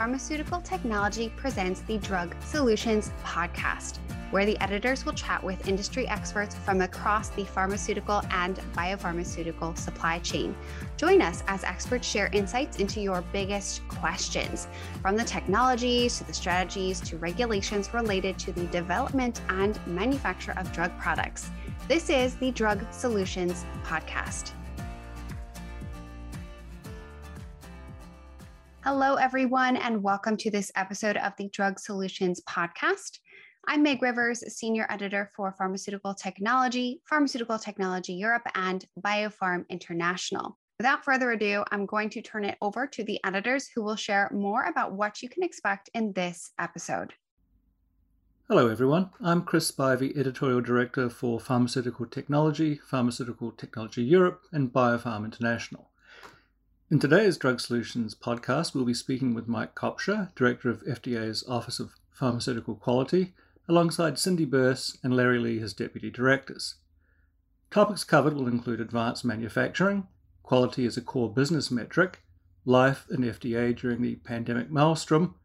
Pharmaceutical Technology presents the Drug Solutions Podcast, where the editors will chat with industry experts from across the pharmaceutical and biopharmaceutical supply chain. Join us as experts share insights into your biggest questions, from the technologies to the strategies to regulations related to the development and manufacture of drug products. This is the Drug Solutions Podcast. Hello, everyone, and welcome to this episode of the Drug Solutions Podcast. I'm Meg Rivers, Senior Editor for Pharmaceutical Technology, Pharmaceutical Technology Europe, and Biopharm International. Without further ado, I'm going to turn it over to the editors who will share more about what you can expect in this episode. Hello, everyone. I'm Chris Spivey, Editorial Director for Pharmaceutical Technology, Pharmaceutical Technology Europe, and Biopharm International. In today's Drug Solutions podcast, we'll be speaking with Mike Kopcha, Director of FDA's Office of Pharmaceutical Quality, alongside Cindy Buhse and Larry Lee, his Deputy Directors. Topics covered will include advanced manufacturing, quality as a core business metric, life in FDA during the pandemic maelstrom,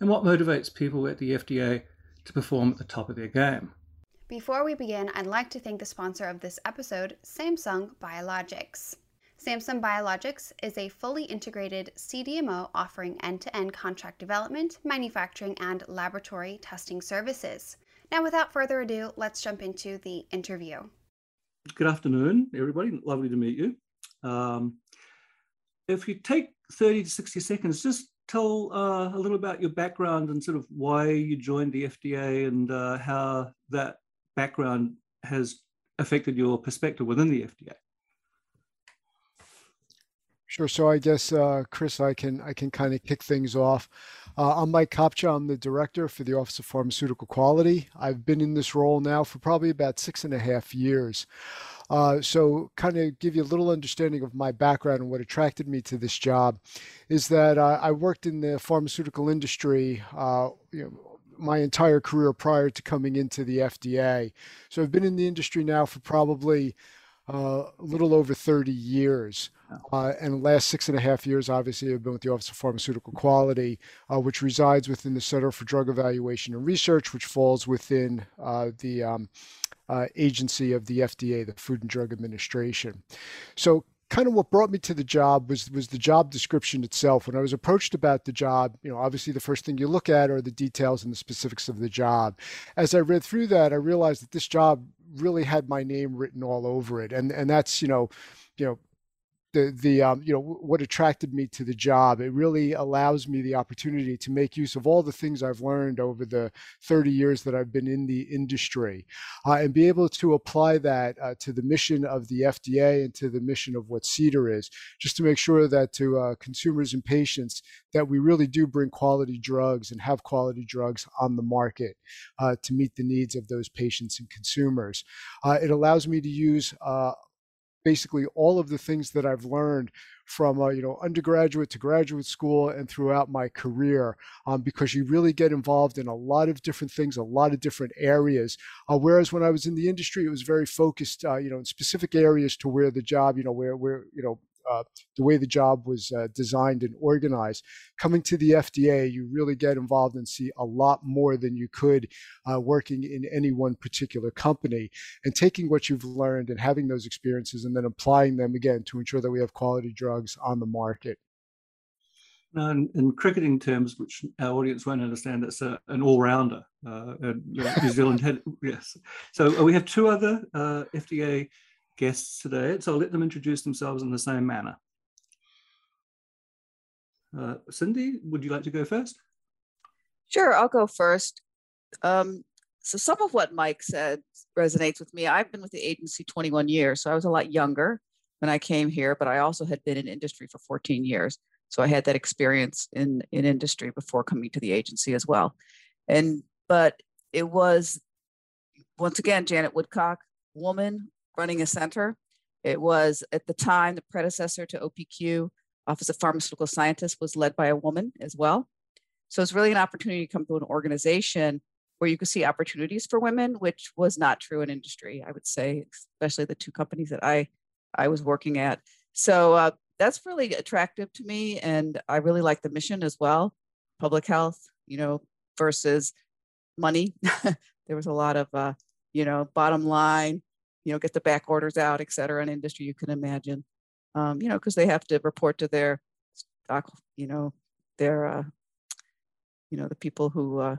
and what motivates people at the FDA to perform at the top of their game. Before we begin, I'd like to thank the sponsor of this episode, Samsung Biologics. Samsung Biologics is a fully integrated CDMO offering end to end contract development, manufacturing, and laboratory testing services. Now, without further ado, let's jump into the interview. Good afternoon, everybody. Lovely to meet you. Um, if you take 30 to 60 seconds, just tell uh, a little about your background and sort of why you joined the FDA and uh, how that background has affected your perspective within the FDA. Sure. So I guess, uh, Chris, I can I can kind of kick things off. Uh, I'm Mike Kopcha. I'm the director for the Office of Pharmaceutical Quality. I've been in this role now for probably about six and a half years. Uh, so, kind of give you a little understanding of my background and what attracted me to this job is that uh, I worked in the pharmaceutical industry. Uh, you know, my entire career prior to coming into the FDA. So I've been in the industry now for probably a little over 30 years. Uh, and the last six and a half years, obviously, I've been with the Office of Pharmaceutical Quality, uh, which resides within the Center for Drug Evaluation and Research, which falls within uh, the um, uh, agency of the FDA, the Food and Drug Administration. So, kind of what brought me to the job was was the job description itself. When I was approached about the job, you know, obviously the first thing you look at are the details and the specifics of the job. As I read through that, I realized that this job really had my name written all over it, and and that's you know, you know, the the um, you know what attracted me to the job. It really allows me the opportunity to make use of all the things I've learned over the 30 years that I've been in the industry, uh, and be able to apply that uh, to the mission of the FDA and to the mission of what CDER is, just to make sure that to uh, consumers and patients that we really do bring quality drugs and have quality drugs on the market uh, to meet the needs of those patients and consumers. Uh, it allows me to use uh, basically all of the things that I've learned from uh, you know undergraduate to graduate school and throughout my career um, because you really get involved in a lot of different things a lot of different areas uh, whereas when i was in the industry it was very focused uh, you know in specific areas to where the job you know where where you know uh, the way the job was uh, designed and organized. Coming to the FDA, you really get involved and see a lot more than you could uh, working in any one particular company. And taking what you've learned and having those experiences and then applying them again to ensure that we have quality drugs on the market. Now, in, in, cricketing terms, which our audience won't understand, it's a, an all-rounder. Uh, New Zealand had yes. So uh, we have two other uh, FDA guests today, so I'll let them introduce themselves in the same manner. Uh, Cindy, would you like to go first? Sure, I'll go first. Um, so some of what Mike said resonates with me. I've been with the agency 21 years, so I was a lot younger when I came here, but I also had been in industry for 14 years. So I had that experience in, in industry before coming to the agency as well. And but it was once again Janet Woodcock, woman running a center. It was at the time the predecessor to OPQ, Office of Pharmaceutical Scientists, was led by a woman as well. So it's really an opportunity to come to an organization where you could see opportunities for women, which was not true in industry, I would say, especially the two companies that I I was working at. So uh, that's really attractive to me, and I really like the mission as well. public health, you know, versus money. there was a lot of, uh, you know, bottom line, you know, get the back orders out, et cetera, in industry you can imagine, um, you know, because they have to report to their stock, you know, their, uh, you know, the people who uh,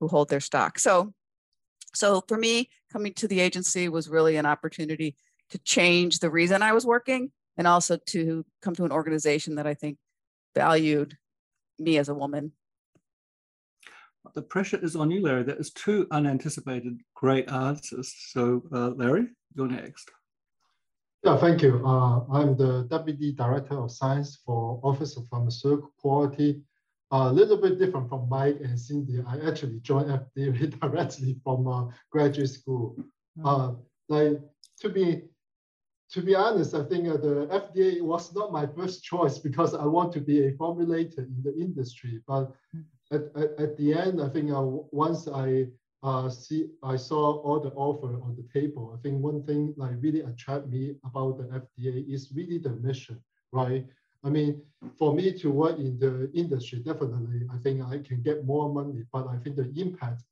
who hold their stock. So, so for me, coming to the agency was really an opportunity to change the reason I was working, and also to come to an organization that I think valued me as a woman the pressure is on you, Larry. That is two unanticipated great answers. So, uh, Larry, you're next. Yeah, thank you. Uh, I'm the Deputy Director of Science for Office of Pharmaceutical Quality. A little bit different from Mike and Cindy. I actually joined FDA directly from uh, graduate school. Hmm. Uh, like to be to be honest, I think uh, the FDA was not my first choice because I want to be a formulator in the industry. But hmm at, at, at the end, I think uh, once I uh, see, I saw all the offer on the table. I think one thing like really attract me about the FDA is really the mission, right? I mean, for me to work in the industry, definitely, I think I can get more money, but I think the impact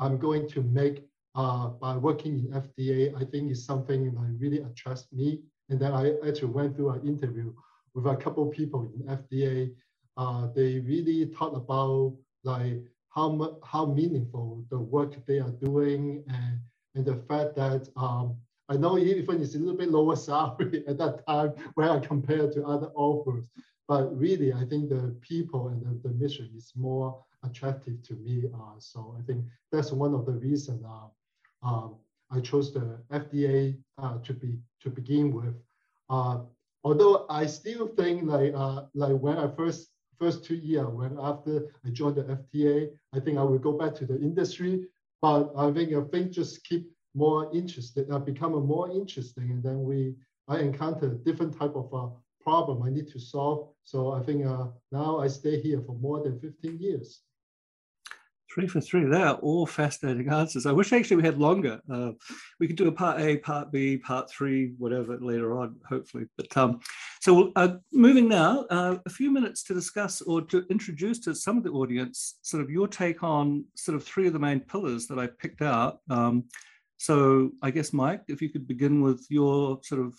I'm going to make uh, by working in FDA, I think is something that really attracts me. And then I actually went through an interview with a couple people in FDA uh, they really talked about like how how meaningful the work they are doing and and the fact that um, I know even it's a little bit lower salary at that time when I compare to other offers, but really I think the people and the, the mission is more attractive to me. Uh, so I think that's one of the reasons uh, um, I chose the FDA uh, to be to begin with. Uh, although I still think like uh, like when I first first two years when after I joined the FDA, I think I will go back to the industry. But I think I think just keep more interested, uh, become more interesting, and then we I encounter different type of uh, problem I need to solve. So I think uh, now I stay here for more than 15 years. Three for three. They are all fascinating answers. I wish actually we had longer. Uh, we could do a part A, part B, part three, whatever later on, hopefully. But um, so uh, moving now, uh, a few minutes to discuss or to introduce to some of the audience sort of your take on sort of three of the main pillars that I picked out. Um, so I guess Mike, if you could begin with your sort of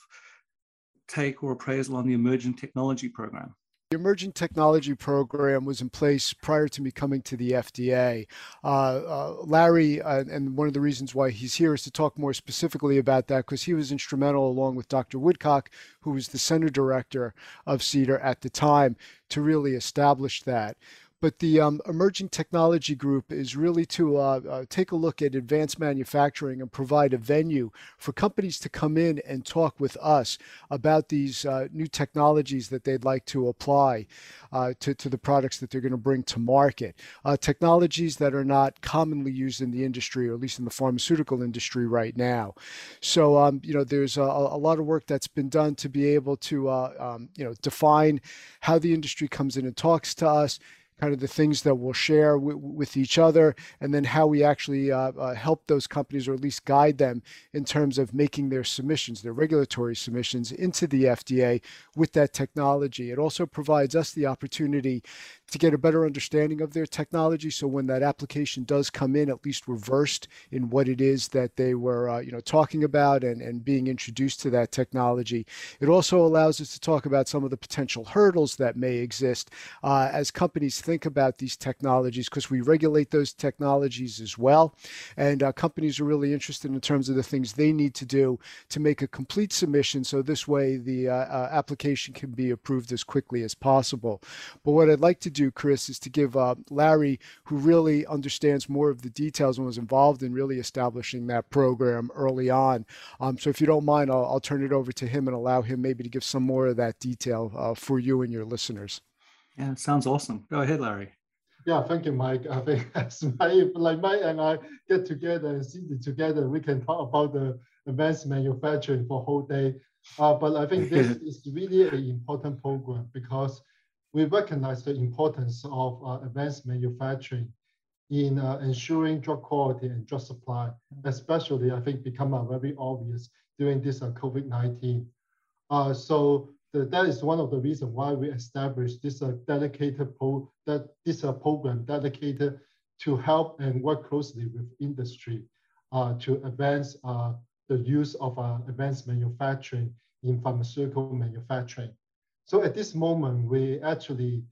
take or appraisal on the emerging technology program. The emerging technology program was in place prior to me coming to the FDA. Uh, uh, Larry, uh, and one of the reasons why he's here is to talk more specifically about that because he was instrumental, along with Dr. Woodcock, who was the center director of CDER at the time, to really establish that. But the um, emerging technology group is really to uh, uh, take a look at advanced manufacturing and provide a venue for companies to come in and talk with us about these uh, new technologies that they'd like to apply uh, to, to the products that they're going to bring to market. Uh, technologies that are not commonly used in the industry, or at least in the pharmaceutical industry right now. So, um, you know, there's a, a, lot of work that's been done to be able to, uh, um, you know, define how the industry comes in and talks to us kind of the things that we'll share w- with each other, and then how we actually uh, uh, help those companies or at least guide them in terms of making their submissions, their regulatory submissions into the FDA with that technology. It also provides us the opportunity to get a better understanding of their technology. So when that application does come in, at least we're versed in what it is that they were, uh, you know, talking about and, and being introduced to that technology. It also allows us to talk about some of the potential hurdles that may exist uh, as companies think about these technologies, because we regulate those technologies as well. And uh, companies are really interested in terms of the things they need to do to make a complete submission. So this way the uh, uh, application can be approved as quickly as possible. But what I'd like to do Chris, is to give uh, Larry, who really understands more of the details and was involved in really establishing that program early on. Um, so if you don't mind, I'll, I'll, turn it over to him and allow him maybe to give some more of that detail uh, for you and your listeners. Yeah, sounds awesome. Go ahead, Larry. Yeah, thank you, Mike. I think as my, like Mike and I get together and Cindy together, we can talk about the advanced manufacturing for a whole day. Uh, but I think this is really an important program because we recognize the importance of uh, advanced manufacturing in uh, ensuring drug quality and drug supply, especially I think become very obvious during this uh, COVID-19. Uh, so the, that is one of the reasons why we established this uh, dedicated pro, that this uh, program dedicated to help and work closely with industry uh, to advance uh, the use of uh, advanced manufacturing in pharmaceutical manufacturing. So at this moment, we actually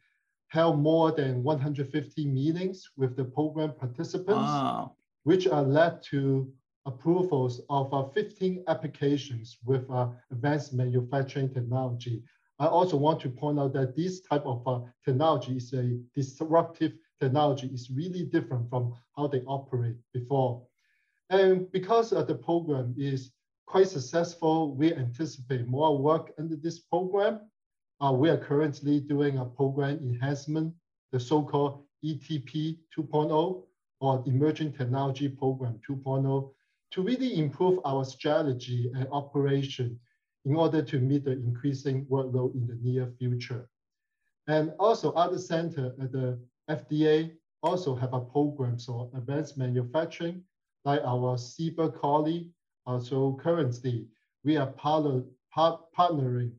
held more than 150 meetings with the program participants, wow. which are led to approvals of uh, 15 applications with uh, advanced manufacturing technology. I also want to point out that this type of uh, technology is a disruptive technology. It's really different from how they operate before. And because the program is quite successful, we anticipate more work under this program. Uh, we are currently doing a program enhancement, the so-called ETP 2.0 or Emerging Technology Program 2.0 to really improve our strategy and operation in order to meet the increasing workload in the near future. And also other center at the FDA also have a program for advanced manufacturing, like our CBER colleague. Uh, so currently, we are partner, part, partnering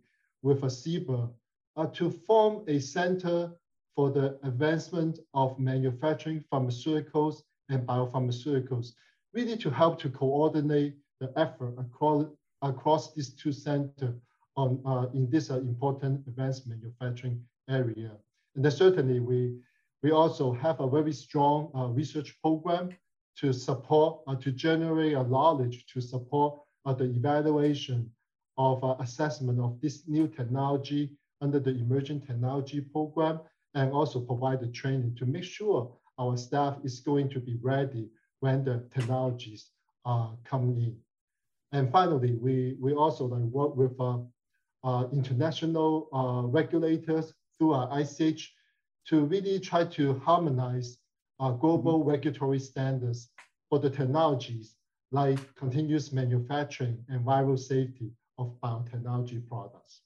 with a CBER uh, to form a center for the advancement of manufacturing pharmaceuticals and biopharmaceuticals really to help to coordinate the effort across, across these two centers on uh, in this uh, important advanced manufacturing area. And then certainly we, we also have a very strong uh, research program to support, uh, to generate a knowledge to support uh, the evaluation of uh, assessment of this new technology under the emerging technology program and also provide the training to make sure our staff is going to be ready when the technologies are coming in. And finally, we, we also like work with uh, uh, international uh, regulators through our ICH to really try to harmonize uh, global mm -hmm. regulatory standards for the technologies like continuous manufacturing and viral safety of biotechnology products.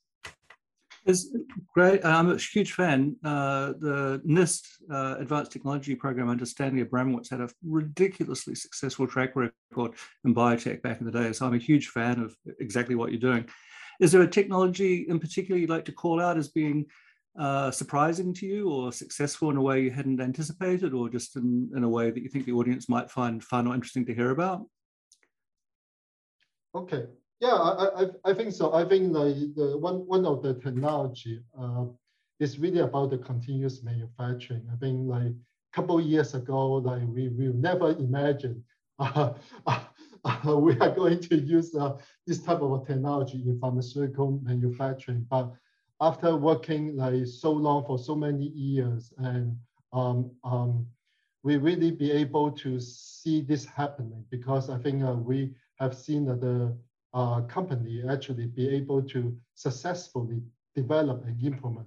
It's great. I'm a huge fan. Uh, the NIST uh, Advanced Technology Program under Stanley Abramowitz had a ridiculously successful track record in biotech back in the day. So I'm a huge fan of exactly what you're doing. Is there a technology in particular you'd like to call out as being uh, surprising to you or successful in a way you hadn't anticipated or just in, in a way that you think the audience might find fun or interesting to hear about? Okay, yeah, I, I, I think so. I think like the one one of the technology uh, is really about the continuous manufacturing. I think like a couple years ago, like we we never imagined uh, uh, we are going to use uh, this type of technology in pharmaceutical manufacturing. But after working like so long for so many years, and um, um, we really be able to see this happening because I think uh, we have seen that the uh, company actually be able to successfully develop and implement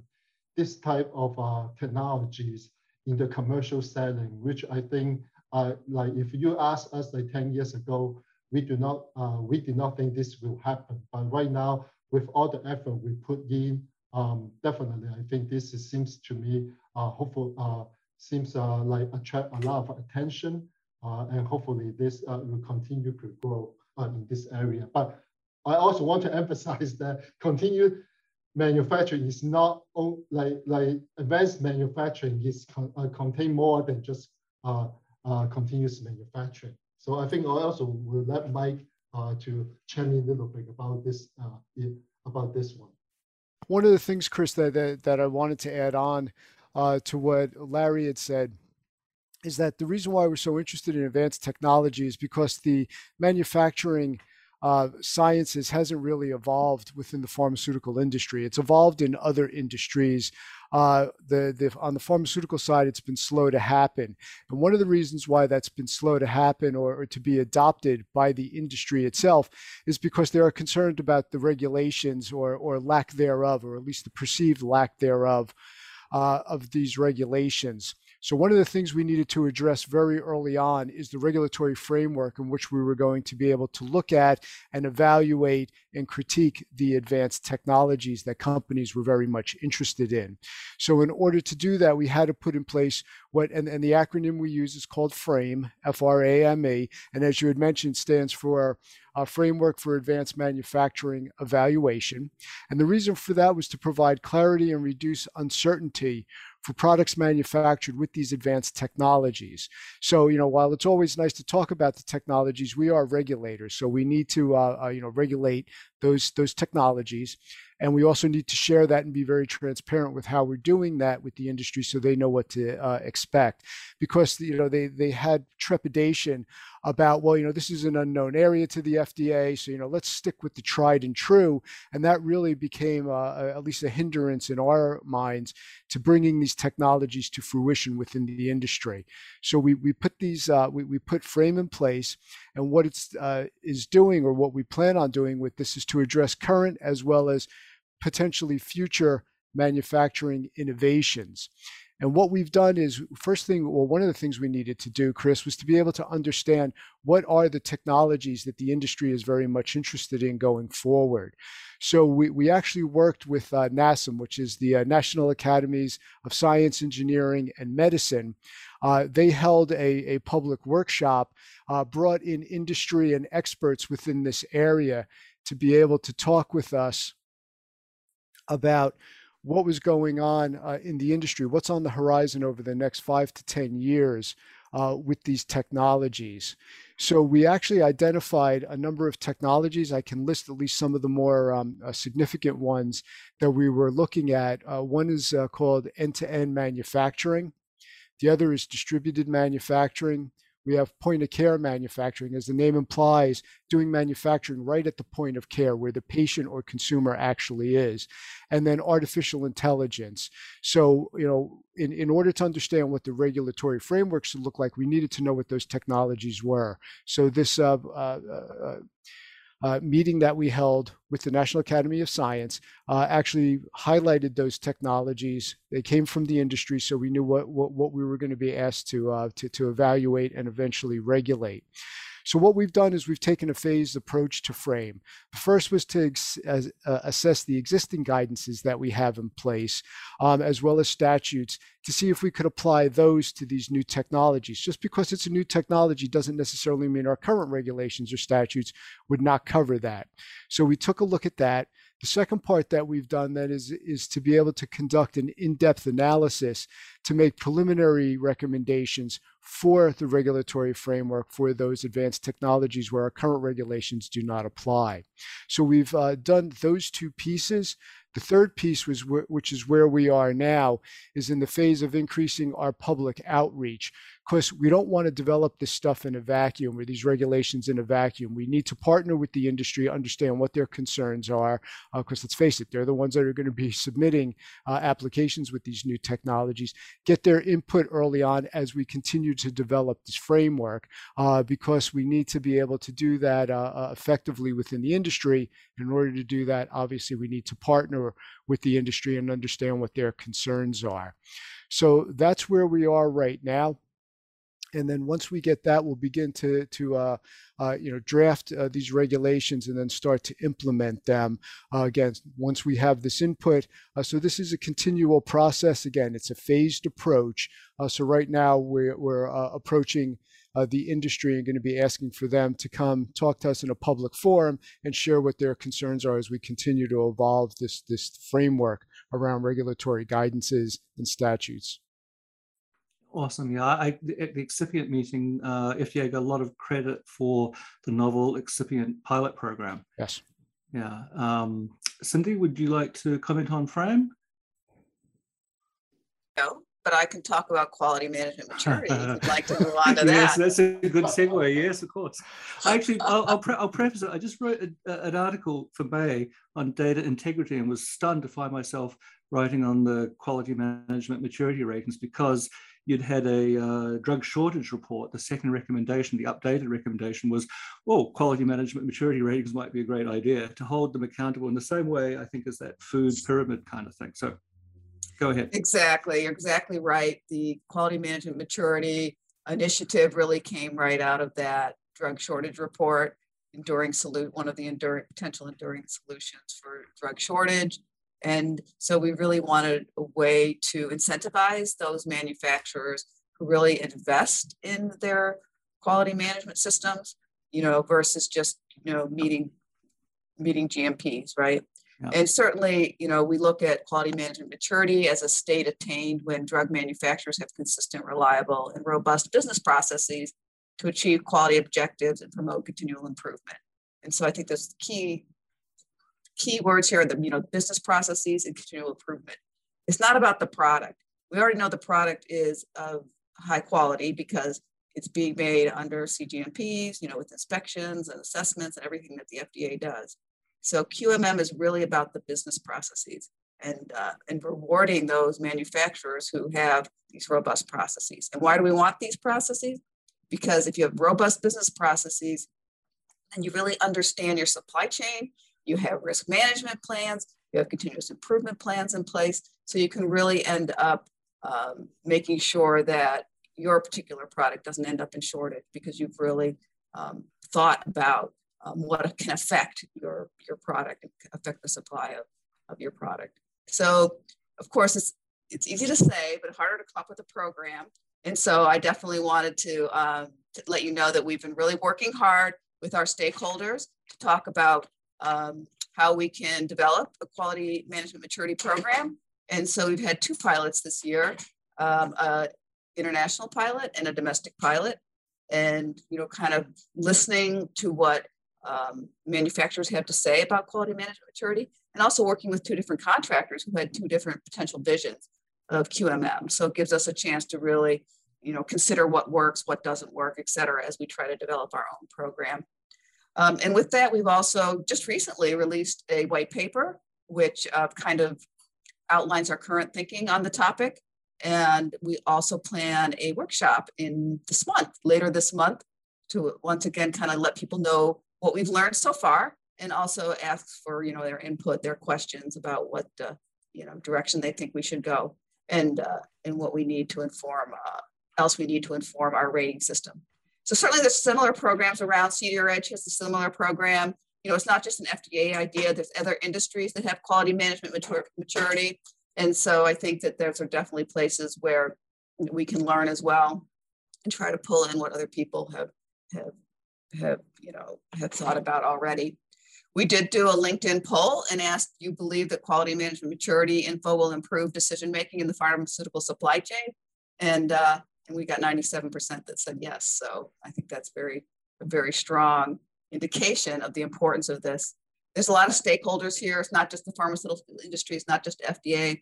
this type of uh, technologies in the commercial setting, which I think, uh, like if you ask us like 10 years ago, we do not, uh, we did not think this will happen. But right now, with all the effort we put in, um, definitely, I think this is, seems to me, uh, hopeful, uh, seems like attract a lot of attention, and hopefully this will continue to grow uh, in this area. But I also want to emphasize that continued manufacturing is not like like advanced manufacturing is con, uh, contain more than just uh, uh, continuous manufacturing. So I think I also will let Mike uh, to chime in a little bit about this uh, about this one. One of the things, Chris, that that, that I wanted to add on uh, to what Larry had said is that the reason why we're so interested in advanced technology is because the manufacturing uh, sciences hasn't really evolved within the pharmaceutical industry. It's evolved in other industries. Uh, the, the, on the pharmaceutical side, it's been slow to happen. And one of the reasons why that's been slow to happen or, or to be adopted by the industry itself is because they are concerned about the regulations or, or lack thereof, or at least the perceived lack thereof uh, of these regulations. So, one of the things we needed to address very early on is the regulatory framework in which we were going to be able to look at and evaluate and critique the advanced technologies that companies were very much interested in. So, in order to do that, we had to put in place what, and, and the acronym we use is called FRAME, F R A M E, and as you had mentioned, stands for a Framework for Advanced Manufacturing Evaluation. And the reason for that was to provide clarity and reduce uncertainty for products manufactured with these advanced technologies. So, you know, while it's always nice to talk about the technologies, we are regulators, so we need to, uh, uh, you know, regulate those those technologies. And we also need to share that and be very transparent with how we're doing that with the industry so they know what to uh, expect. Because, you know, they, they had trepidation about, well, you know, this is an unknown area to the FDA. So, you know, let's stick with the tried and true. And that really became uh, at least a hindrance in our minds to bringing these technologies to fruition within the industry. So we, we put these, uh, we, we put frame in place and what it's uh, is doing or what we plan on doing with this is to address current as well as potentially future manufacturing innovations. And what we've done is, first thing, well, one of the things we needed to do, Chris, was to be able to understand what are the technologies that the industry is very much interested in going forward. So we, we actually worked with uh, NASEM, which is the uh, National Academies of Science, Engineering, and Medicine. Uh, they held a, a public workshop, uh, brought in industry and experts within this area to be able to talk with us about what was going on uh, in the industry, what's on the horizon over the next five to 10 years uh, with these technologies. So we actually identified a number of technologies. I can list at least some of the more um, uh, significant ones that we were looking at. Uh, one is uh, called end to end manufacturing, the other is distributed manufacturing. We have point of care manufacturing, as the name implies, doing manufacturing right at the point of care where the patient or consumer actually is. And then artificial intelligence. So, you know, in, in order to understand what the regulatory frameworks should look like, we needed to know what those technologies were. So, this uh, uh, uh, uh, meeting that we held with the National Academy of Science uh, actually highlighted those technologies. They came from the industry, so we knew what, what, what we were going to be asked to, uh, to, to evaluate and eventually regulate. So what we've done is we've taken a phased approach to frame. The first was to as, uh, assess the existing guidances that we have in place, um, as well as statutes, to see if we could apply those to these new technologies. Just because it's a new technology doesn't necessarily mean our current regulations or statutes would not cover that. So we took a look at that. The second part that we've done then is, is to be able to conduct an in-depth analysis to make preliminary recommendations for the regulatory framework for those advanced technologies where our current regulations do not apply. So we've uh, done those two pieces. The third piece was which is where we are now is in the phase of increasing our public outreach because we don't want to develop this stuff in a vacuum or these regulations in a vacuum. We need to partner with the industry, understand what their concerns are, because uh, let's face it, they're the ones that are going to be submitting uh, applications with these new technologies. Get their input early on as we continue to develop this framework, uh, because we need to be able to do that uh, uh, effectively within the industry. In order to do that, obviously, we need to partner with the industry and understand what their concerns are. So that's where we are right now and then once we get that, we'll begin to to uh, uh, you know draft uh, these regulations and then start to implement them. Uh, again, once we have this input, uh, so this is a continual process. Again, it's a phased approach. Uh, so right now we're we're approaching. the industry and going to be asking for them to come talk to us in a public forum and share what their concerns are as we continue to evolve this this framework around regulatory guidances and statutes. Awesome. Yeah, I, at the excipient meeting, uh, FDA got a lot of credit for the novel excipient pilot program. Yes. Yeah. Um, Cindy, would you like to comment on Frame? No, but I can talk about quality management maturity if you'd like to move on to that. yes, that's a good segue. Yes, of course. Actually, I'll, I'll, pre- I'll preface it. I just wrote a, an article for May on data integrity and was stunned to find myself writing on the quality management maturity ratings because you'd had a uh, drug shortage report. The second recommendation, the updated recommendation was, oh, quality management maturity ratings might be a great idea to hold them accountable in the same way, I think, as that food pyramid kind of thing. So Go ahead. Exactly. You're exactly right. The quality management maturity initiative really came right out of that drug shortage report. Enduring salute, one of the enduring potential enduring solutions for drug shortage. And so we really wanted a way to incentivize those manufacturers who really invest in their quality management systems, you know, versus just, you know, meeting meeting GMPs, right? Yeah. And certainly, you know, we look at quality management maturity as a state attained when drug manufacturers have consistent, reliable, and robust business processes to achieve quality objectives and promote continual improvement. And so I think those key key words here are the you know business processes and continual improvement. It's not about the product. We already know the product is of high quality because it's being made under CGMPs, you know, with inspections and assessments and everything that the FDA does. So QMM is really about the business processes and, uh, and rewarding those manufacturers who have these robust processes. And why do we want these processes? Because if you have robust business processes and you really understand your supply chain, you have risk management plans, you have continuous improvement plans in place, so you can really end up um, making sure that your particular product doesn't end up in shortage because you've really um, thought about um, what can affect your, your product, affect the supply of, of your product. So, of course, it's, it's easy to say, but harder to come up with a program. And so I definitely wanted to, um, to let you know that we've been really working hard with our stakeholders to talk about um, how we can develop a quality management maturity program. And so we've had two pilots this year, um, a international pilot and a domestic pilot and you know kind of listening to what um, manufacturers have to say about quality management maturity, and also working with two different contractors who had two different potential visions of QMM. So it gives us a chance to really, you know, consider what works, what doesn't work, et cetera, as we try to develop our own program. Um, and with that, we've also just recently released a white paper, which uh, kind of outlines our current thinking on the topic. And we also plan a workshop in this month, later this month, to once again kind of let people know what we've learned so far and also ask for you know their input their questions about what uh, you know direction they think we should go and uh, and what we need to inform uh, else we need to inform our rating system so certainly there's similar programs around CDRH has a similar program you know it's not just an fda idea there's other industries that have quality management matur- maturity and so i think that those are definitely places where we can learn as well and try to pull in what other people have have have you know have thought about already. We did do a LinkedIn poll and asked, do "You believe that quality management maturity info will improve decision making in the pharmaceutical supply chain?" And uh, and we got 97% that said yes. So I think that's very a very strong indication of the importance of this. There's a lot of stakeholders here. It's not just the pharmaceutical industry. It's not just FDA,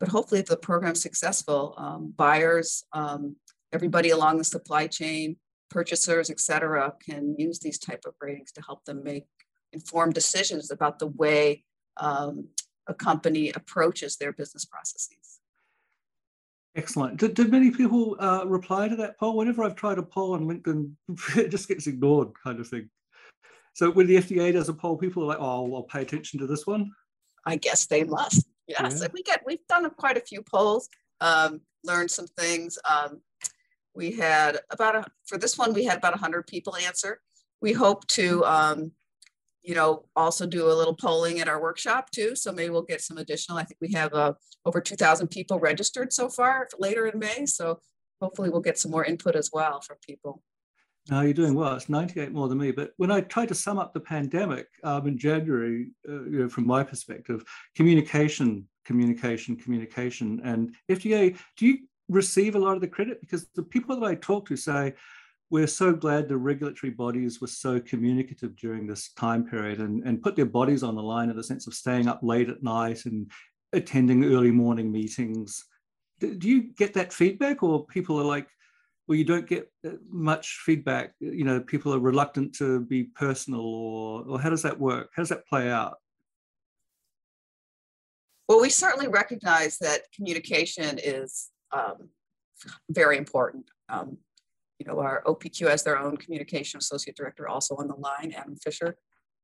but hopefully, if the program's successful, um, buyers, um, everybody along the supply chain, purchasers, et cetera, can use these type of ratings to help them make informed decisions about the way um, a company approaches their business processes. Excellent. Did, did many people uh, reply to that poll? Whenever I've tried a poll on LinkedIn, it just gets ignored, kind of thing. So when the FDA does a poll, people are like, "Oh, I'll pay attention to this one." I guess they must. Yes, yeah. we get we've done quite a few polls, um, learned some things. Um, we had about a, for this one, we had about 100 people answer. We hope to, um, you know, also do a little polling at our workshop too. So maybe we'll get some additional. I think we have uh, over 2,000 people registered so far later in May. So hopefully we'll get some more input as well from people. No, you're doing well. It's 98 more than me. But when I try to sum up the pandemic um, in January, uh, you know, from my perspective, communication, communication, communication, and FDA. Do you receive a lot of the credit because the people that I talk to say, we're so glad the regulatory bodies were so communicative during this time period and, and put their bodies on the line in the sense of staying up late at night and attending early morning meetings. Do, you get that feedback or people are like, well, you don't get uh, much feedback, you know, people are reluctant to be personal or, or how does that work? How does that play out? Well, we certainly recognize that communication is um, very important. Um, you know, our OPQ has their own communication associate director also on the line, Adam Fisher.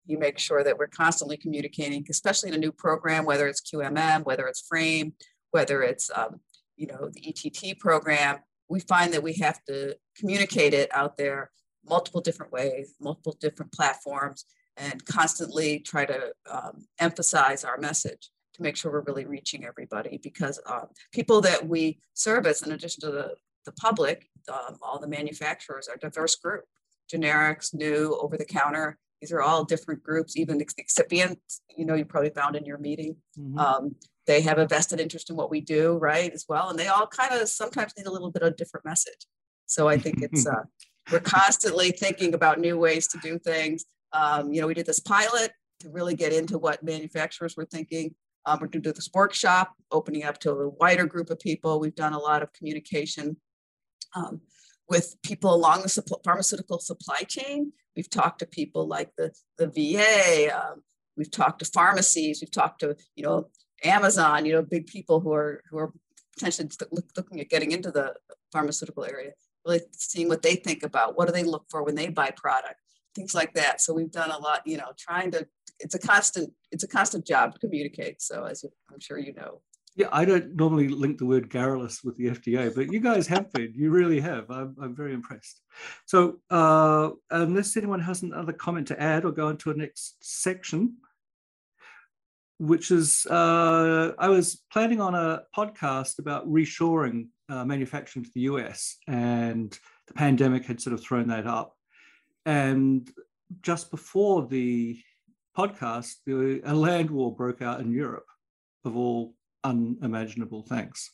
You make sure that we're constantly communicating, especially in a new program, whether it's QMM, whether it's Frame, whether it's um, you know the ETP program, we find that we have to communicate it out there multiple different ways, multiple different platforms, and constantly try to um, emphasize our message to make sure we're really reaching everybody because um, people that we service in addition to the, the public um, all the manufacturers are a diverse group generics new over the counter these are all different groups even excipients you know you probably found in your meeting mm-hmm. um, they have a vested interest in what we do right as well and they all kind of sometimes need a little bit of different message so i think it's uh, we're constantly thinking about new ways to do things um, you know we did this pilot to really get into what manufacturers were thinking um, we're going to do this workshop, opening up to a wider group of people. We've done a lot of communication um, with people along the pharmaceutical supply chain. We've talked to people like the, the VA. Um, we've talked to pharmacies. We've talked to, you know, Amazon, you know, big people who are, who are potentially looking at getting into the pharmaceutical area, really seeing what they think about, what do they look for when they buy product, things like that. So we've done a lot, you know, trying to it's a constant it's a constant job to communicate. So as I'm sure you know. Yeah, I don't normally link the word garrulous with the FDA, but you guys have been. You really have. I'm, I'm very impressed. So, uh, unless anyone has another comment to add or go into a next section, which is uh, I was planning on a podcast about reshoring uh, manufacturing to the US, and the pandemic had sort of thrown that up. And just before the podcast, a land war broke out in Europe of all unimaginable things.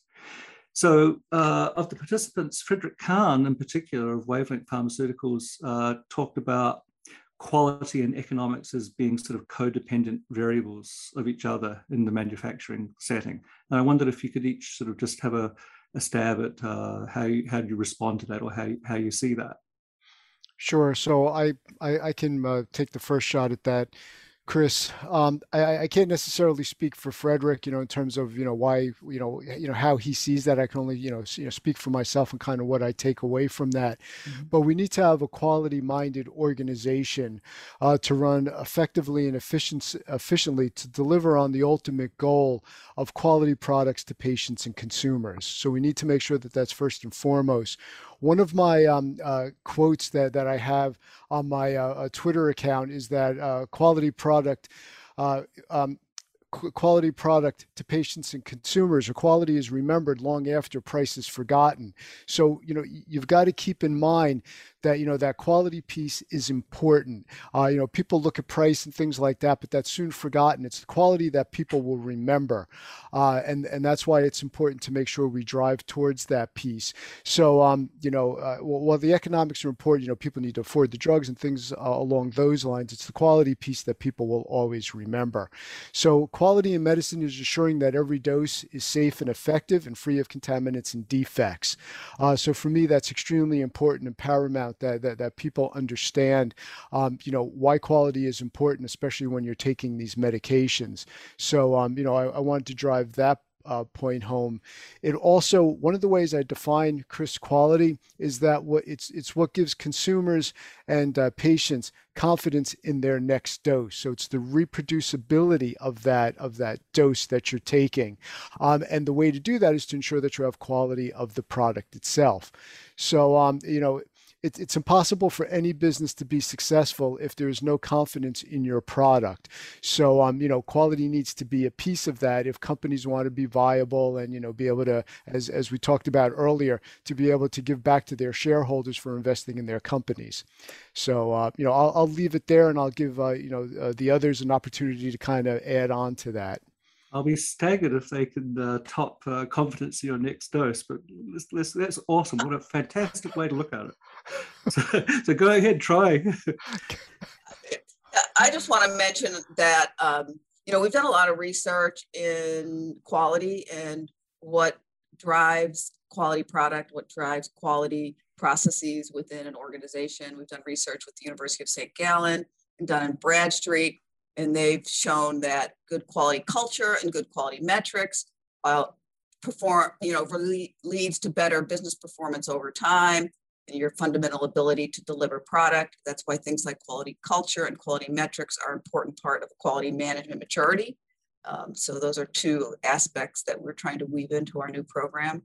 So, uh, of the participants, Frederick Kahn, in particular, of Wavelength Pharmaceuticals, uh, talked about quality and economics as being sort of codependent variables of each other in the manufacturing setting. And I wondered if you could each sort of just have a, a stab at uh, how, you, how you respond to that or how, how you see that. Sure. So I, I, I can uh, take the first shot at that. Chris. Um, I, I, can't necessarily speak for Frederick, you know, in terms of you know why you know you know how he sees that. I can only you know, you know speak for myself and kind of what I take away from that. Mm-hmm. But we need to have a quality-minded organization uh, to run effectively and efficient, efficiently to deliver on the ultimate goal of quality products to patients and consumers. So we need to make sure that that's first and foremost. One of my um, uh, quotes that, that I have on my uh, uh Twitter account is that uh, quality product uh, um, quality product to patients and consumers or quality is remembered long after price is forgotten. So you know you've got to keep in mind that you know that quality piece is important. Uh, you know, people look at price and things like that, but that's soon forgotten. It's the quality that people will remember, uh, and and that's why it's important to make sure we drive towards that piece. So, um, you know, uh, while the economics are important, you know, people need to afford the drugs and things uh, along those lines. It's the quality piece that people will always remember. So, quality in medicine is assuring that every dose is safe and effective and free of contaminants and defects. Uh, so, for me, that's extremely important and paramount that that, that people understand, um, you know, why quality is important, especially when you're taking these medications. So, um, you know, I, I wanted to drive that uh, point home. It also one of the ways I define Chris quality is that what it's it's what gives consumers and uh, patients confidence in their next dose. So it's the reproducibility of that of that dose that you're taking, um, and the way to do that is to ensure that you have quality of the product itself. So um, you know it, it's impossible for any business to be successful if there is no confidence in your product. So, um, you know, quality needs to be a piece of that if companies want to be viable and, you know, be able to, as, as we talked about earlier, to be able to give back to their shareholders for investing in their companies. So, uh, you know, I'll, I'll leave it there and I'll give, uh, you know, uh, the others an opportunity to kind of add on to that. I'll be staggered if they can uh, top uh, confidence in your next dose. But that's awesome. What a fantastic way to look at it. So, so go ahead, try. I just want to mention that, um, you know, we've done a lot of research in quality and what drives quality product, what drives quality processes within an organization. We've done research with the University of St. Gallen and Dun & Bradstreet and they've shown that good quality culture and good quality metrics uh, perform, you know, really leads to better business performance over time your fundamental ability to deliver product. That's why things like quality culture and quality metrics are important part of quality management maturity. Um, so those are two aspects that we're trying to weave into our new program.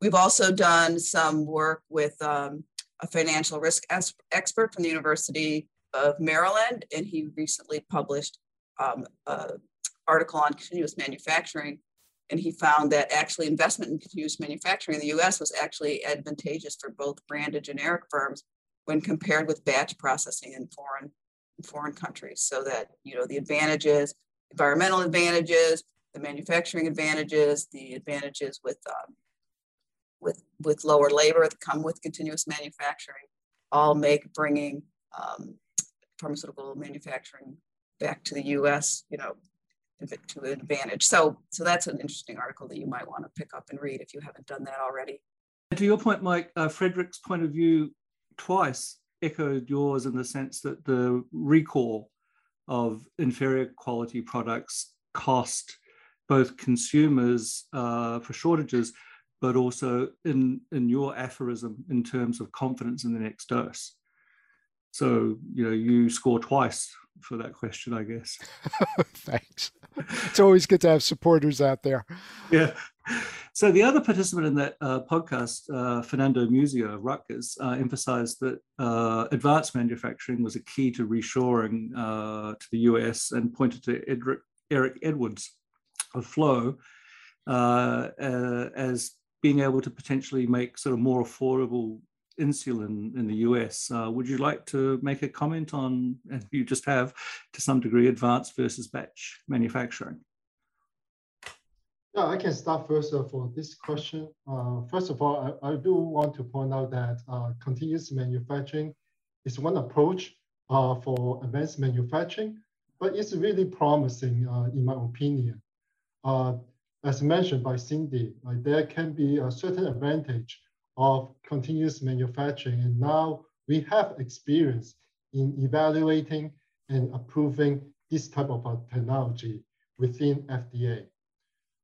We've also done some work with um, a financial risk expert from the University of Maryland, and he recently published um, an article on continuous manufacturing. And he found that actually investment in continuous manufacturing in the US was actually advantageous for both branded generic firms when compared with batch processing in foreign, foreign countries. So that, you know, the advantages, environmental advantages, the manufacturing advantages, the advantages with um, with with lower labor that come with continuous manufacturing, all make bringing um, pharmaceutical manufacturing back to the U.S. You know, to an advantage. So so that's an interesting article that you might want to pick up and read if you haven't done that already. And to your point, Mike, uh, Frederick's point of view twice echoed yours in the sense that the recall of inferior quality products cost both consumers uh, for shortages but also in, in your aphorism in terms of confidence in the next dose. So, you know, you score twice for that question, I guess. Thanks. It's always good to have supporters out there. Yeah. So the other participant in that uh, podcast, uh, Fernando Muzzio of Rutgers, uh, emphasized that uh, advanced manufacturing was a key to reshoring uh, to the US and pointed to Edric, Eric Edwards of Phlow uh, as being able to potentially make sort of more affordable insulin in the US. Uh, would you like to make a comment on, and you just have to some degree, advanced versus batch manufacturing? Yeah, I can start first uh, for this question. Uh, first of all, I, I, do want to point out that uh, continuous manufacturing is one approach uh, for advanced manufacturing, but it's really promising uh, in my opinion as mentioned by Cindy, there can be a certain advantage of continuous manufacturing. And now we have experience in evaluating and approving this type of technology within FDA.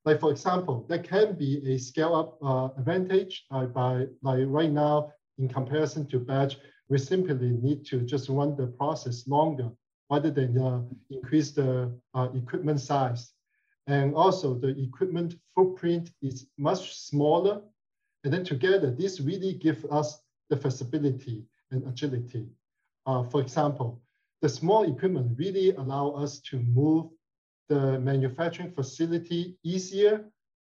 Like for example, there can be a scale up uh, advantage uh, by like right now in comparison to batch, we simply need to just run the process longer rather than uh, increase the uh, equipment size and also the equipment footprint is much smaller. And then together, this really gives us the flexibility and agility. Uh, for example, the small equipment really allow us to move the manufacturing facility easier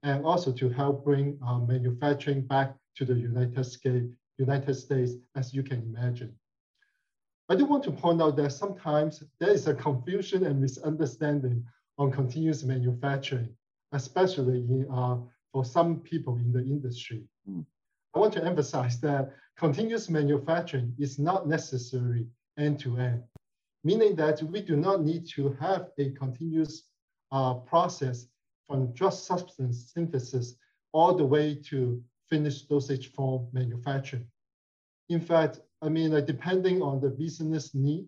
and also to help bring uh, manufacturing back to the United States, United States, as you can imagine. I do want to point out that sometimes there is a confusion and misunderstanding on continuous manufacturing, especially in, uh, for some people in the industry. Mm. I want to emphasize that continuous manufacturing is not necessary end-to-end, meaning that we do not need to have a continuous uh, process from drug substance synthesis all the way to finished dosage form manufacturing. In fact, I mean, uh, depending on the business need,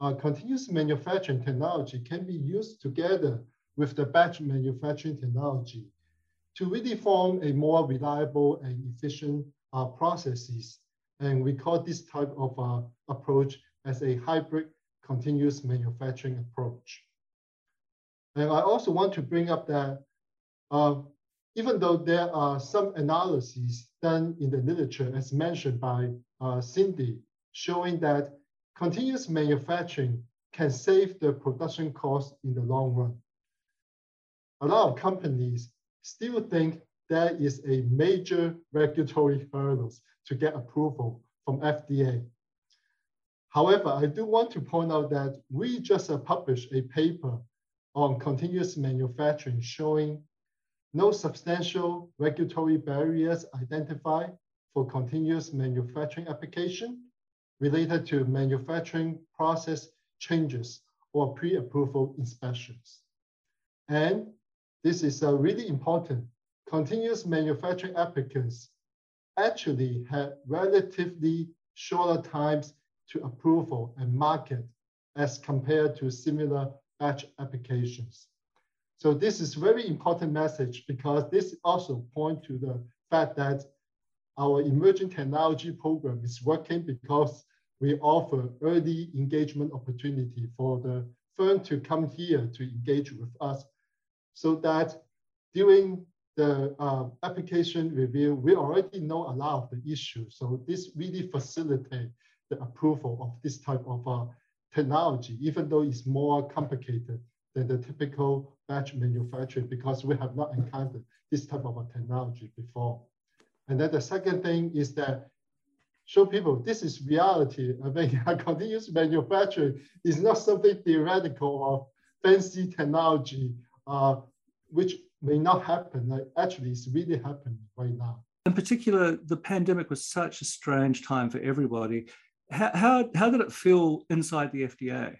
uh, continuous manufacturing technology can be used together with the batch manufacturing technology to really form a more reliable and efficient uh, processes. And we call this type of uh, approach as a hybrid continuous manufacturing approach. And I also want to bring up that uh, even though there are some analyses done in the literature, as mentioned by uh, Cindy, showing that continuous manufacturing can save the production cost in the long run. A lot of companies still think there is a major regulatory hurdles to get approval from FDA. However, I do want to point out that we just uh, published a paper on continuous manufacturing showing no substantial regulatory barriers identified for continuous manufacturing application related to manufacturing process changes or pre-approval inspections. And this is uh, really important. Continuous manufacturing applicants actually have relatively shorter times to approval and market as compared to similar batch applications. So this is very important message because this also point to the fact that our emerging technology program is working because we offer early engagement opportunity for the firm to come here to engage with us so that during the uh, application review, we already know a lot of the issues. So this really facilitate the approval of this type of uh, technology, even though it's more complicated than the typical batch manufacturing because we have not encountered this type of a technology before. And then the second thing is that show people this is reality. I mean, continuous manufacturing is not something theoretical or fancy technology, uh, which may not happen. Actually, it's really happening right now. In particular, the pandemic was such a strange time for everybody. How, how, how did it feel inside the FDA?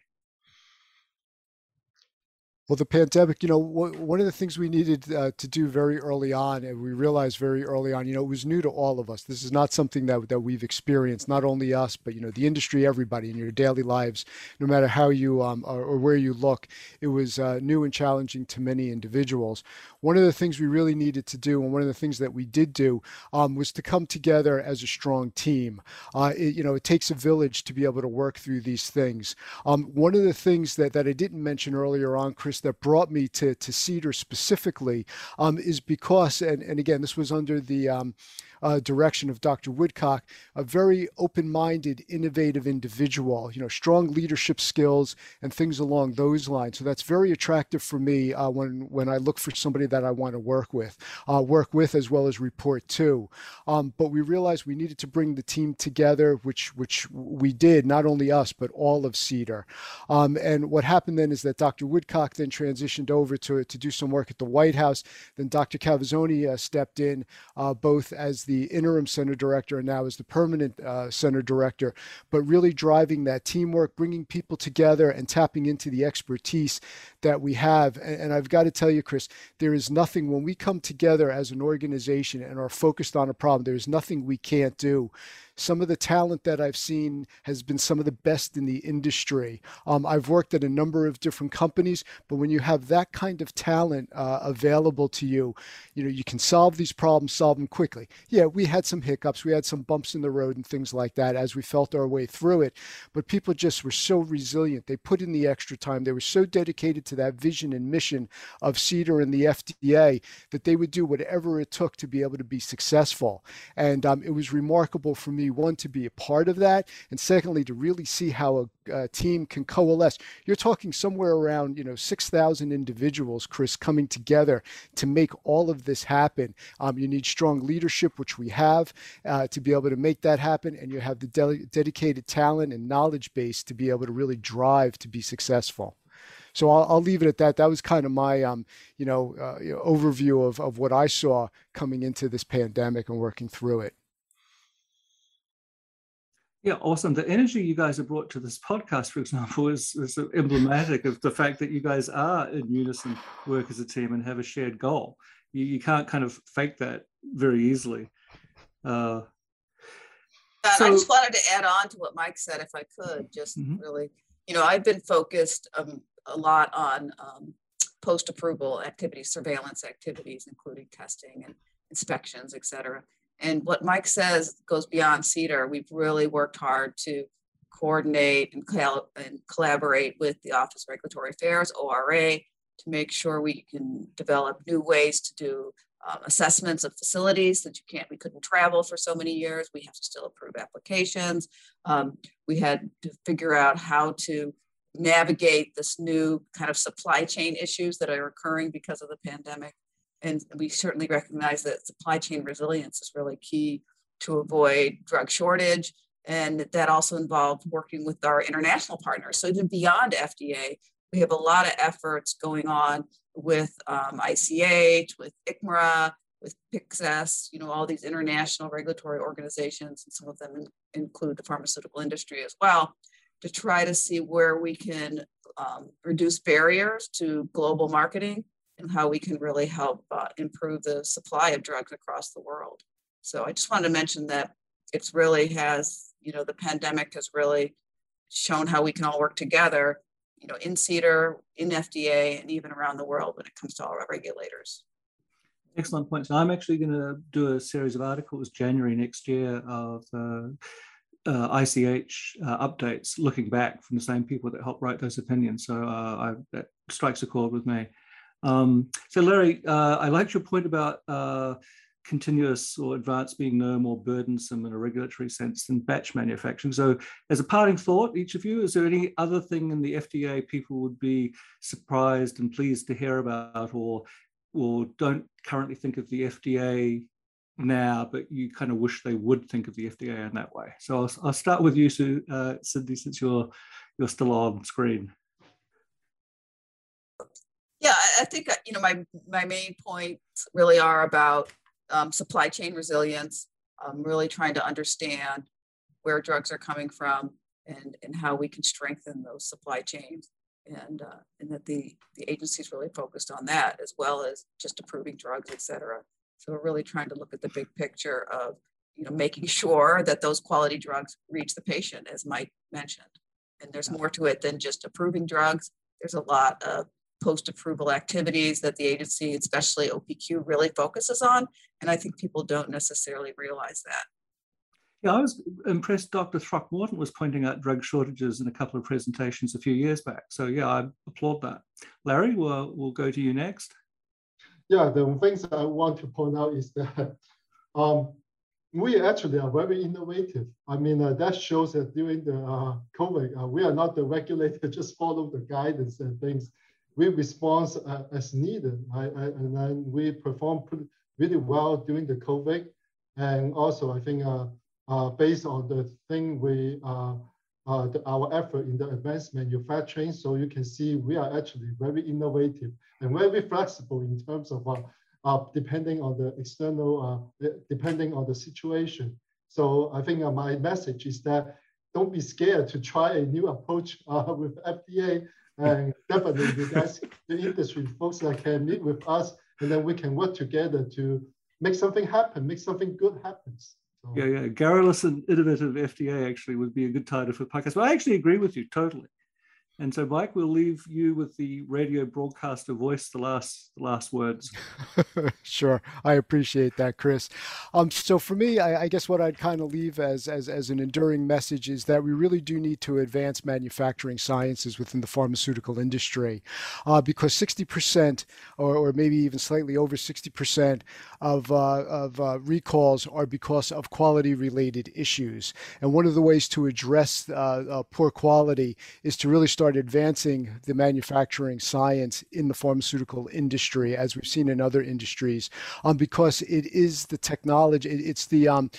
Well, the pandemic, you know, one of the things we needed uh, to do very early on, and we realized very early on, you know, it was new to all of us. This is not something that, that we've experienced, not only us, but, you know, the industry, everybody in your daily lives, no matter how you um, or, or where you look, it was uh, new and challenging to many individuals. One of the things we really needed to do, and one of the things that we did do, um, was to come together as a strong team. Uh, it, you know, it takes a village to be able to work through these things. Um, one of the things that, that I didn't mention earlier on, Chris, that brought me to, to CDER specifically um, is because, and, and again, this was under the um, uh, direction of Dr. Woodcock, a very open-minded, innovative individual, you know, strong leadership skills and things along those lines. So that's very attractive for me uh, when, when I look for somebody that I want to work with, uh, work with as well as report to. Um, but we realized we needed to bring the team together, which, which we did, not only us, but all of CDER. Um, and what happened then is that Dr. Woodcock then transitioned over to, to do some work at the White House. Then Dr. Cavazzoni uh, stepped in uh, both as the the interim center director and now as the permanent uh, center director, but really driving that teamwork, bringing people together and tapping into the expertise that we have. And, and I've got to tell you, Chris, there is nothing when we come together as an organization and are focused on a problem, there is nothing we can't do some of the talent that I've seen has been some of the best in the industry. Um, I've worked at a number of different companies, but when you have that kind of talent uh, available to you, you know, you can solve these problems, solve them quickly. Yeah, we had some hiccups, we had some bumps in the road and things like that as we felt our way through it, but people just were so resilient. They put in the extra time. They were so dedicated to that vision and mission of CDER and the FDA that they would do whatever it took to be able to be successful. And um, it was remarkable for me me, one, to be a part of that, and secondly, to really see how a, a team can coalesce. You're talking somewhere around, you know, 6,000 individuals, Chris, coming together to make all of this happen. Um, you need strong leadership, which we have, uh, to be able to make that happen, and you have the de- dedicated talent and knowledge base to be able to really drive to be successful. So I'll, I'll, leave it at that. That was kind of my, um, you know, uh, overview of, of what I saw coming into this pandemic and working through it. Yeah, awesome. The energy you guys have brought to this podcast, for example, is, is emblematic of the fact that you guys are in unison, work as a team, and have a shared goal. You, you can't kind of fake that very easily. Uh, so, I just wanted to add on to what Mike said, if I could, just mm-hmm. really, you know, I've been focused um, a lot on um, post approval activities, surveillance activities, including testing and inspections, et cetera. And what Mike says goes beyond CDER. We've really worked hard to coordinate and, and collaborate with the Office of Regulatory Affairs, ORA, to make sure we can develop new ways to do um, assessments of facilities that you can't, we couldn't travel for so many years. We have to still approve applications. Um, we had to figure out how to navigate this new kind of supply chain issues that are occurring because of the pandemic. And we certainly recognize that supply chain resilience is really key to avoid drug shortage. And that also involved working with our international partners. So even beyond FDA, we have a lot of efforts going on with um, ICH, with ICMRA, with PICSES, you know, all these international regulatory organizations, and some of them in, include the pharmaceutical industry as well, to try to see where we can um, reduce barriers to global marketing and how we can really help uh, improve the supply of drugs across the world. So I just wanted to mention that it's really has, you know, the pandemic has really shown how we can all work together, you know, in CDER, in FDA, and even around the world when it comes to all our regulators. Excellent points. I'm actually going to do a series of articles January next year of uh, uh, ICH uh, updates looking back from the same people that helped write those opinions. So uh, I, that strikes a chord with me. Um, so, Larry, uh, I liked your point about uh, continuous or advanced being no more burdensome in a regulatory sense than batch manufacturing. So, as a parting thought, each of you, is there any other thing in the FDA people would be surprised and pleased to hear about, or or don't currently think of the FDA now, but you kind of wish they would think of the FDA in that way? So, I'll, I'll start with you, Sue, uh, Cindy, since you're you're still on screen. I think you know my my main points really are about um, supply chain resilience, um, really trying to understand where drugs are coming from and, and how we can strengthen those supply chains. And, uh, and that the, the agency is really focused on that as well as just approving drugs, et cetera. So we're really trying to look at the big picture of you know, making sure that those quality drugs reach the patient, as Mike mentioned. And there's more to it than just approving drugs. There's a lot of post-approval activities that the agency, especially OPQ, really focuses on. And I think people don't necessarily realize that. Yeah, I was impressed Dr. Throckmorton was pointing out drug shortages in a couple of presentations a few years back. So yeah, I applaud that. Larry, we'll, we'll go to you next. Yeah, the things I want to point out is that um, we actually are very innovative. I mean, uh, that shows that during the uh, COVID, uh, we are not the regulator, just follow the guidance and things we respond uh, as needed, I, and then we perform really well during the COVID. And also, I think uh, uh, based on the thing we, uh, uh, the, our effort in the advanced manufacturing, so you can see we are actually very innovative and very flexible in terms of uh, depending on the external, depending on the situation. So I think my message is that don't be scared to try a new approach with FDA and definitely you guys, the industry folks that can meet with us and then we can work together to make something happen, make something good happen. So. Yeah, yeah. Garrulous and innovative FDA actually would be a good title for podcast. But I actually agree with you totally. And so, Mike, we'll leave you with the radio broadcaster voice, the last, the last words. sure, I appreciate that, Chris. Um, so for me, I, I guess what I'd kind of leave as, as as an enduring message is that we really do need to advance manufacturing sciences within the pharmaceutical industry, uh, because 60%, or, or maybe even slightly over 60% of uh, of uh, recalls are because of quality-related issues. And one of the ways to address uh, uh, poor quality is to really start start advancing the manufacturing science in the pharmaceutical industry, as we've seen in other industries, um, because it is the technology, it, it's the um,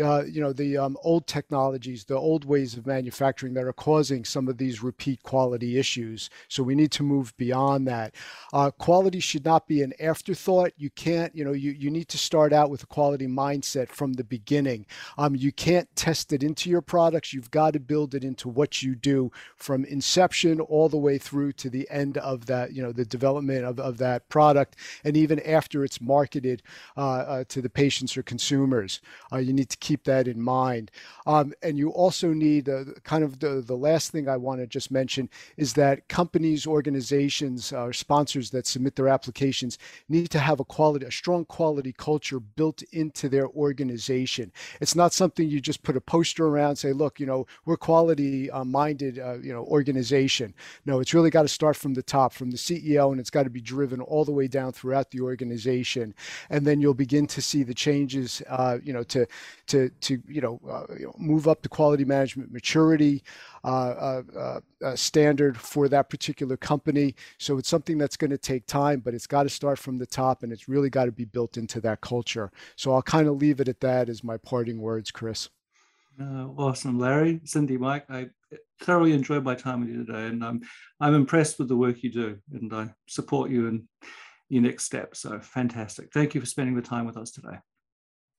uh, you know, the um, old technologies, the old ways of manufacturing that are causing some of these repeat quality issues. So we need to move beyond that. Uh, quality should not be an afterthought. You can't, you know, you, you need to start out with a quality mindset from the beginning. Um, you can't test it into your products. You've got to build it into what you do from inception all the way through to the end of that, you know, the development of, of that product. And even after it's marketed uh, uh to the patients or consumers, uh, you need to keep that in mind. Um, and you also need uh, kind of the, the last thing I want to just mention is that companies, organizations, or uh, sponsors that submit their applications need to have a quality, a strong quality culture built into their organization. It's not something you just put a poster around, say, look, you know, we're quality uh, minded, uh, you know, organization. No, it's really got to start from the top, from the CEO, and it's got to be driven all the way down throughout the organization. And then you'll begin to see the changes, uh, you know, to to to you know, uh, you know move up the quality management maturity uh, uh, uh, uh, standard for that particular company. So it's something that's going to take time, but it's got to start from the top, and it's really got to be built into that culture. So I'll kind of leave it at that as my parting words, Chris. awesome, Larry, Cindy, Mike. I thoroughly enjoyed my time with you today, and I'm I'm impressed with the work you do, and I support you in your next step. So fantastic! Thank you for spending the time with us today.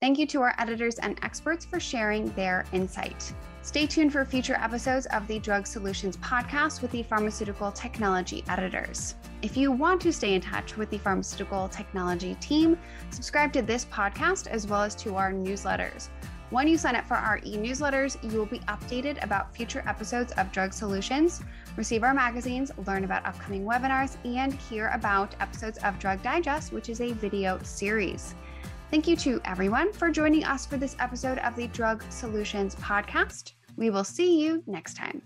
Thank you to our editors and experts for sharing their insight. Stay tuned for future episodes of the Drug Solutions podcast with the pharmaceutical technology editors. If you want to stay in touch with the pharmaceutical technology team, subscribe to this podcast as well as to our newsletters. When you sign up for our e newsletters, you will be updated about future episodes of Drug Solutions, receive our magazines, learn about upcoming webinars, and hear about episodes of Drug Digest, which is a video series. Thank you to everyone for joining us for this episode of the Drug Solutions Podcast. We will see you next time.